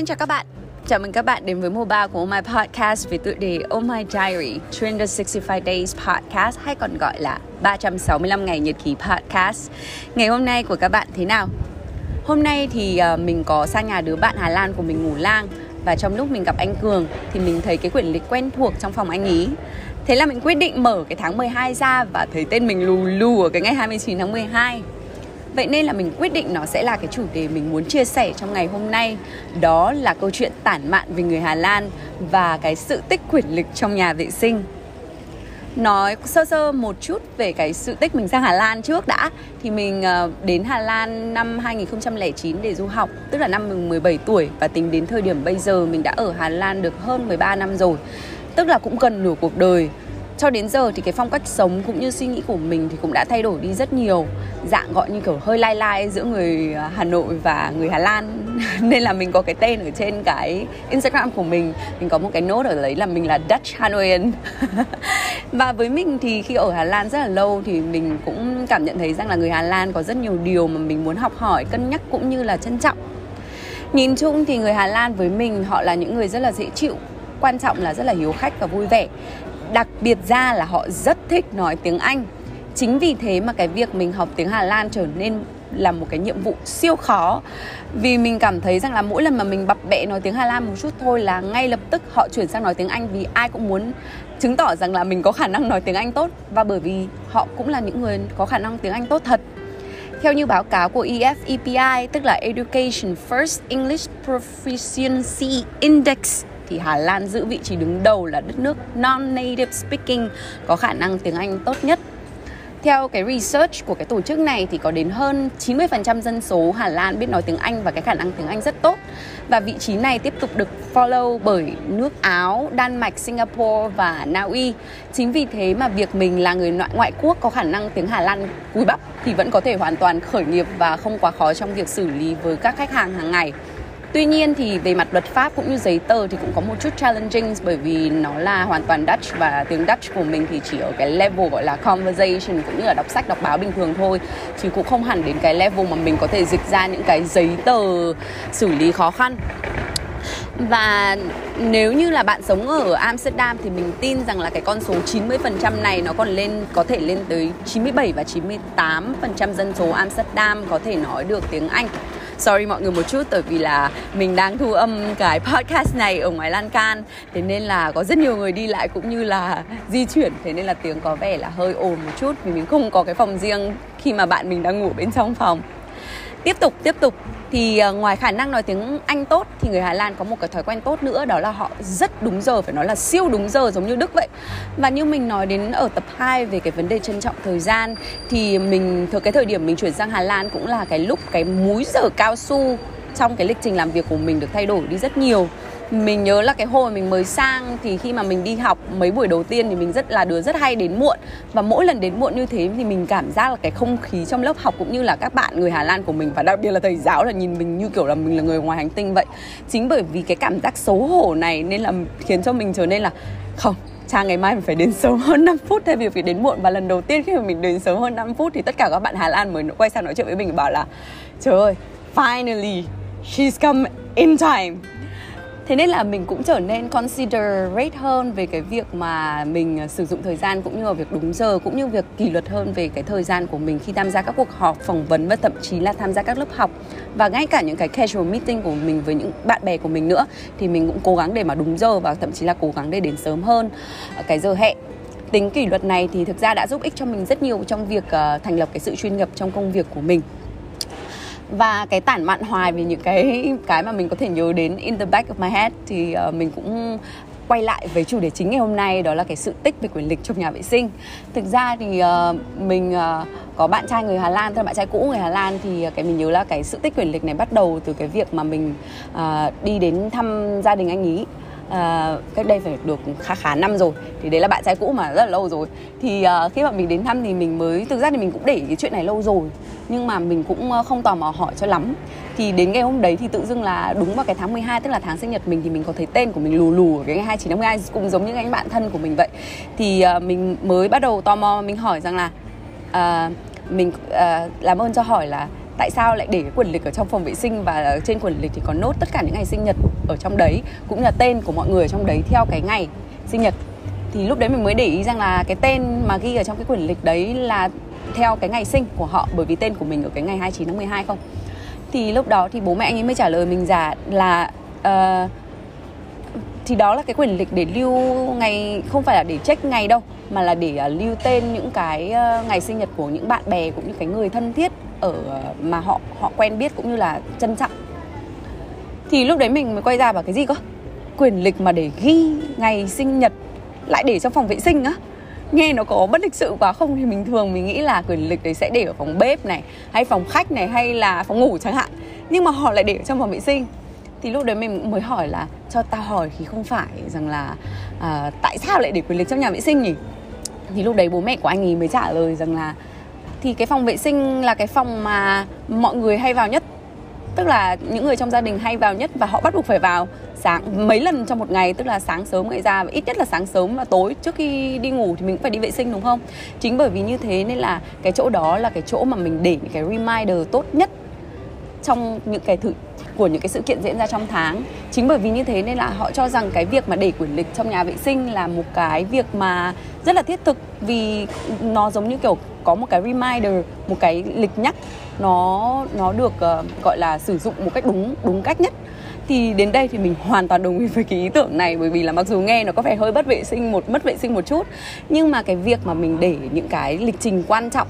xin chào các bạn. Chào mừng các bạn đến với mùa 3 của Oh My Podcast với tựa đề Oh My Diary 365 Days Podcast hay còn gọi là 365 ngày nhật ký podcast. Ngày hôm nay của các bạn thế nào? Hôm nay thì ờ, mình có sang nhà đứa bạn Hà Lan của mình ngủ lang và trong lúc mình gặp anh Cường thì mình thấy cái quyển lịch quen thuộc trong phòng anh ý. Thế là mình quyết định mở cái tháng 12 ra và thấy tên mình lù lù ở cái ngày 29 tháng 12 Vậy nên là mình quyết định nó sẽ là cái chủ đề mình muốn chia sẻ trong ngày hôm nay. Đó là câu chuyện tản mạn về người Hà Lan và cái sự tích quyển lịch trong nhà vệ sinh. Nói sơ sơ một chút về cái sự tích mình sang Hà Lan trước đã. Thì mình ờ, đến Hà Lan năm 2009 để du học, Tức là năm mình 17 tuổi. Và tính đến thời điểm bây giờ mình đã ở Hà Lan được hơn 13 năm rồi. Tức là cũng gần nửa cuộc đời cho đến giờ thì cái phong cách sống cũng như suy nghĩ của mình thì cũng đã thay đổi đi rất nhiều. Dạng gọi như kiểu hơi lai lai giữa người à, Hà Nội và người Hà Lan. Nên là mình có cái tên ở trên cái Instagram của mình. Mình có một cái nốt ở đấy là mình là Dutch Hanoian và với mình thì khi ở Hà Lan rất là lâu thì mình cũng cảm nhận thấy rằng là người Hà Lan có rất nhiều điều mà mình muốn học hỏi, cân nhắc cũng như là trân trọng. Nhìn chung thì người Hà Lan với mình, họ là những người rất là dễ chịu, quan trọng là rất là hiếu khách và vui vẻ đặc biệt ra là họ rất thích nói tiếng Anh. Chính vì thế mà cái việc mình học tiếng Hà Lan trở nên là một cái nhiệm vụ siêu khó. Vì mình cảm thấy rằng là mỗi lần mà mình bập bẹ nói tiếng Hà Lan một chút thôi là ngay lập tức họ chuyển sang nói tiếng Anh vì ai cũng muốn chứng tỏ rằng là mình có khả năng nói tiếng Anh tốt. Và bởi vì họ cũng là những người có khả năng tiếng Anh tốt thật. Theo như báo cáo của EFEPI tức là Education First English Proficiency Index thì Hà Lan giữ vị trí đứng đầu là đất nước non-native speaking có khả năng tiếng Anh tốt nhất theo cái research của cái tổ chức này thì có đến hơn 90% dân số Hà Lan biết nói tiếng Anh và cái khả năng tiếng Anh rất tốt. Và vị trí này tiếp tục được follow bởi nước Áo, Đan Mạch, Singapore và Na Uy. Chính vì thế mà việc mình là người ngoại, ngoại quốc có khả năng tiếng Hà Lan cúi bắp thì vẫn có thể hoàn toàn khởi nghiệp và không quá khó trong việc xử lý với các khách hàng hàng ngày. Tuy nhiên thì về mặt luật pháp cũng như giấy tờ thì cũng có một chút challenging bởi vì nó là hoàn toàn Dutch và tiếng Dutch của mình thì chỉ ở cái level gọi là conversation cũng như là đọc sách, đọc báo bình thường thôi. Chứ cũng không hẳn đến cái level mà mình có thể dịch ra những cái giấy tờ xử lý khó khăn. Và nếu như là bạn sống ở Amsterdam thì mình tin rằng là cái con số 90% này nó còn lên, có thể lên tới 97 và 98% dân số Amsterdam có thể nói được tiếng Anh sorry mọi người một chút, bởi vì là mình đang thu âm cái podcast này ở ngoài lan can. Thế nên là có rất nhiều người đi lại cũng như là di chuyển. Thế nên là tiếng có vẻ là hơi ồn một chút vì mình không có cái phòng riêng khi mà bạn mình đang ngủ bên trong phòng tiếp tục tiếp tục. Thì ờ, ngoài khả năng nói tiếng Anh tốt thì người Hà Lan có một cái thói quen tốt nữa, đó là họ rất đúng giờ, phải nói là siêu đúng giờ giống như Đức vậy. Và như mình nói đến ở tập 2 về cái vấn đề trân trọng thời gian, thì mình thời cái thời điểm mình chuyển sang Hà Lan cũng là cái lúc cái múi giờ cao su trong cái lịch trình làm việc của mình được thay đổi đi rất nhiều mình nhớ là cái hồi mình mới sang thì khi mà mình đi học mấy buổi đầu tiên thì mình rất là, đứa rất hay đến muộn. Và mỗi lần đến muộn như thế thì mình cảm giác là cái không khí trong lớp học cũng như là các bạn người Hà Lan của mình và đặc biệt là thầy giáo là nhìn mình như kiểu là mình là người ngoài hành tinh vậy. Chính bởi vì cái cảm giác xấu hổ này nên là khiến cho mình trở nên là, không Trang ngày mai mình phải đến sớm hơn 5 phút, thay vì phải đến muộn. Và lần đầu tiên khi mà mình đến sớm hơn 5 phút thì tất cả các bạn Hà Lan mới quay sang nói chuyện với mình bảo là, trời ơi, finally, she's come in time thế nên là mình cũng trở nên considerate hơn về cái việc mà mình à, sử dụng thời gian cũng như là việc đúng giờ cũng như việc kỷ luật hơn về cái thời gian của mình khi tham gia các cuộc họp phỏng vấn và thậm chí là tham gia các lớp học. Và ngay cả những cái casual meeting của mình với những bạn bè của mình nữa thì mình cũng cố gắng để mà đúng giờ và thậm chí là cố gắng để đến sớm hơn. Ờ, cái giờ hẹn tính kỷ luật này thì thực ra đã giúp ích cho mình rất nhiều trong việc uh, thành lập cái sự chuyên nghiệp trong công việc của mình và cái tản mạn hoài về những cái cái mà mình có thể nhớ đến in the back of my head thì uh, mình cũng quay lại với chủ đề chính ngày hôm nay đó là cái sự tích về quyền lịch trong nhà vệ sinh. Thực ra thì uh, mình uh, có bạn trai người Hà Lan tức là bạn trai cũ người Hà Lan thì cái mình nhớ là cái sự tích quyền lịch này bắt đầu từ cái việc mà mình uh, đi đến thăm gia đình anh ý uh, cách đây phải được khá khá năm rồi. Thì đấy là bạn trai cũ mà rất là lâu rồi. Thì uh, khi mà mình đến thăm thì mình mới thực ra thì mình cũng để cái chuyện này lâu rồi. Nhưng mà mình cũng ờ, không tò mò hỏi cho lắm. Thì đến ngày hôm đấy thì tự dưng là đúng vào cái tháng 12 tức là tháng sinh nhật mình thì mình có thấy tên của mình lù lù ở cái ngày 29 tháng 12 cũng giống như anh bạn thân của mình vậy. Thì uh, mình mới bắt đầu tò mò mình hỏi rằng là uh, mình uh, làm ơn cho hỏi là tại sao lại để cái quyển lịch ở trong phòng vệ sinh và trên quyển lịch thì có nốt tất cả những ngày sinh nhật ở trong đấy cũng là tên của mọi người ở trong đấy theo cái ngày sinh nhật. Thì lúc đấy mình mới để ý rằng là cái tên mà ghi ở trong cái quyển lịch đấy là theo cái ngày sinh của họ bởi vì tên của mình ở cái ngày 29 tháng 12 không? Thì lúc đó thì bố mẹ anh ấy mới trả lời mình giả là uh, thì đó là cái quyền lịch để lưu ngày không phải là để check ngày đâu mà là để uh, lưu tên những cái uh, ngày sinh nhật của những bạn bè cũng như cái người thân thiết ở uh, mà họ họ quen biết cũng như là trân trọng. Thì lúc đấy mình mới quay ra bảo cái gì cơ? Quyền lịch mà để ghi ngày sinh nhật lại để trong phòng vệ sinh á. Nghe nó có bất lịch sự quá không thì mình thường mình nghĩ là quyền lịch đấy sẽ để ở phòng bếp này hay phòng khách này hay là phòng ngủ chẳng hạn. Nhưng mà họ lại để ở trong phòng vệ sinh thì lúc đấy mình mới hỏi là cho tao hỏi thì không phải rằng là à, tại sao lại để quyền lực trong nhà vệ sinh nhỉ? Thì lúc đấy bố mẹ của anh ấy mới trả lời rằng là thì cái phòng vệ sinh là cái phòng mà mọi người hay vào nhất. Tức là những người trong gia đình hay vào nhất và họ bắt buộc phải vào. Sáng mấy lần trong một ngày tức là sáng sớm ngày ra và ít nhất là sáng sớm và tối trước khi đi ngủ thì mình cũng phải đi vệ sinh đúng không? Chính bởi vì như thế nên là cái chỗ đó là cái chỗ mà mình để cái reminder tốt nhất trong những cái thử của những cái sự kiện diễn ra trong tháng. Chính bởi vì như thế nên là họ cho rằng cái việc mà để quyển lịch trong nhà vệ sinh là một cái việc mà rất là thiết thực vì nó giống như kiểu có một cái reminder một cái lịch nhắc. Nó nó được uh, gọi là sử dụng một cách đúng đúng cách nhất. Thì đến đây thì mình hoàn toàn đồng ý với cái ý tưởng này bởi vì là mặc dù nghe nó có vẻ hơi bất vệ sinh một mất vệ sinh một chút nhưng mà cái việc mà mình để những cái lịch trình quan trọng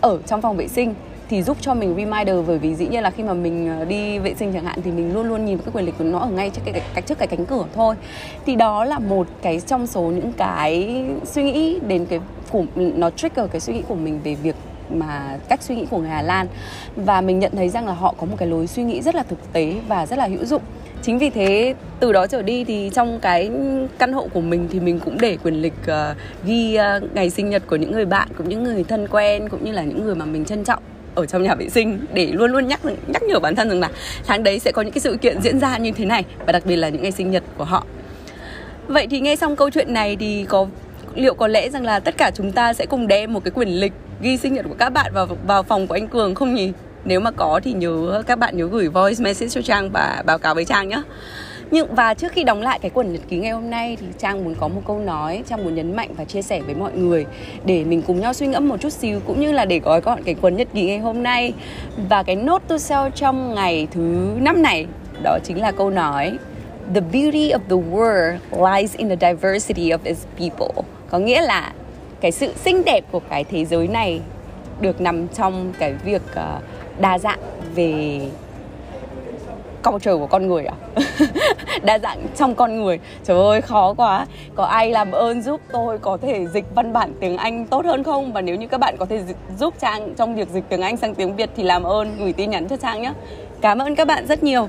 ở trong phòng vệ sinh thì giúp cho mình reminder bởi vì dĩ nhiên là khi mà mình ờ, đi vệ sinh chẳng hạn thì mình luôn luôn nhìn cái quyền lịch của nó ở ngay trước cái, cái trước cái cánh cửa thôi. Thì đó là một cái trong số những cái suy nghĩ đến cái của nó trigger cái suy nghĩ của mình về việc mà cách suy nghĩ của người Hà Lan. Và mình nhận thấy rằng là họ có một cái lối suy nghĩ rất là thực tế và rất là hữu dụng. Chính vì thế từ đó trở đi thì trong cái căn hộ của mình thì mình cũng để quyền lịch uh, ờ, ghi uh, ngày sinh nhật của những người bạn cũng những người thân quen cũng như là những người mà mình trân trọng ở trong nhà vệ sinh để luôn luôn nhắc nhắc nhở bản thân rằng là tháng đấy sẽ có những cái sự kiện diễn ra như thế này và đặc biệt là những ngày sinh nhật của họ vậy thì nghe xong câu chuyện này thì có, liệu có lẽ rằng là tất cả chúng ta sẽ cùng đem một cái quyển lịch ghi sinh nhật của các bạn vào vào phòng của anh Cường không nhỉ? Nếu mà có thì nhớ, các bạn nhớ gửi voice message cho Trang và báo cáo với Trang nhé. Nhưng và trước khi đóng lại cái quần nhật ký ngày hôm nay thì Trang muốn có một câu nói, Trang muốn nhấn mạnh và chia sẻ với mọi người để mình cùng nhau suy ngẫm một chút xíu cũng như là để gói gọn cái quần nhật ký ngày hôm nay. Và cái nốt to sell trong ngày thứ năm này đó chính là câu nói The beauty of the world lies in the diversity of its people. Có nghĩa là cái sự xinh đẹp của cái thế giới này được nằm trong cái việc ờ, đa dạng về culture của con người à? Đa dạng trong con người. Trời ơi, khó quá. Có ai làm ơn giúp tôi có thể dịch văn bản tiếng anh tốt hơn không? Và nếu như các bạn có thể giúp trang trong việc dịch tiếng anh sang tiếng việt thì làm ơn, gửi tin nhắn cho trang nhé cảm ơn các bạn rất nhiều.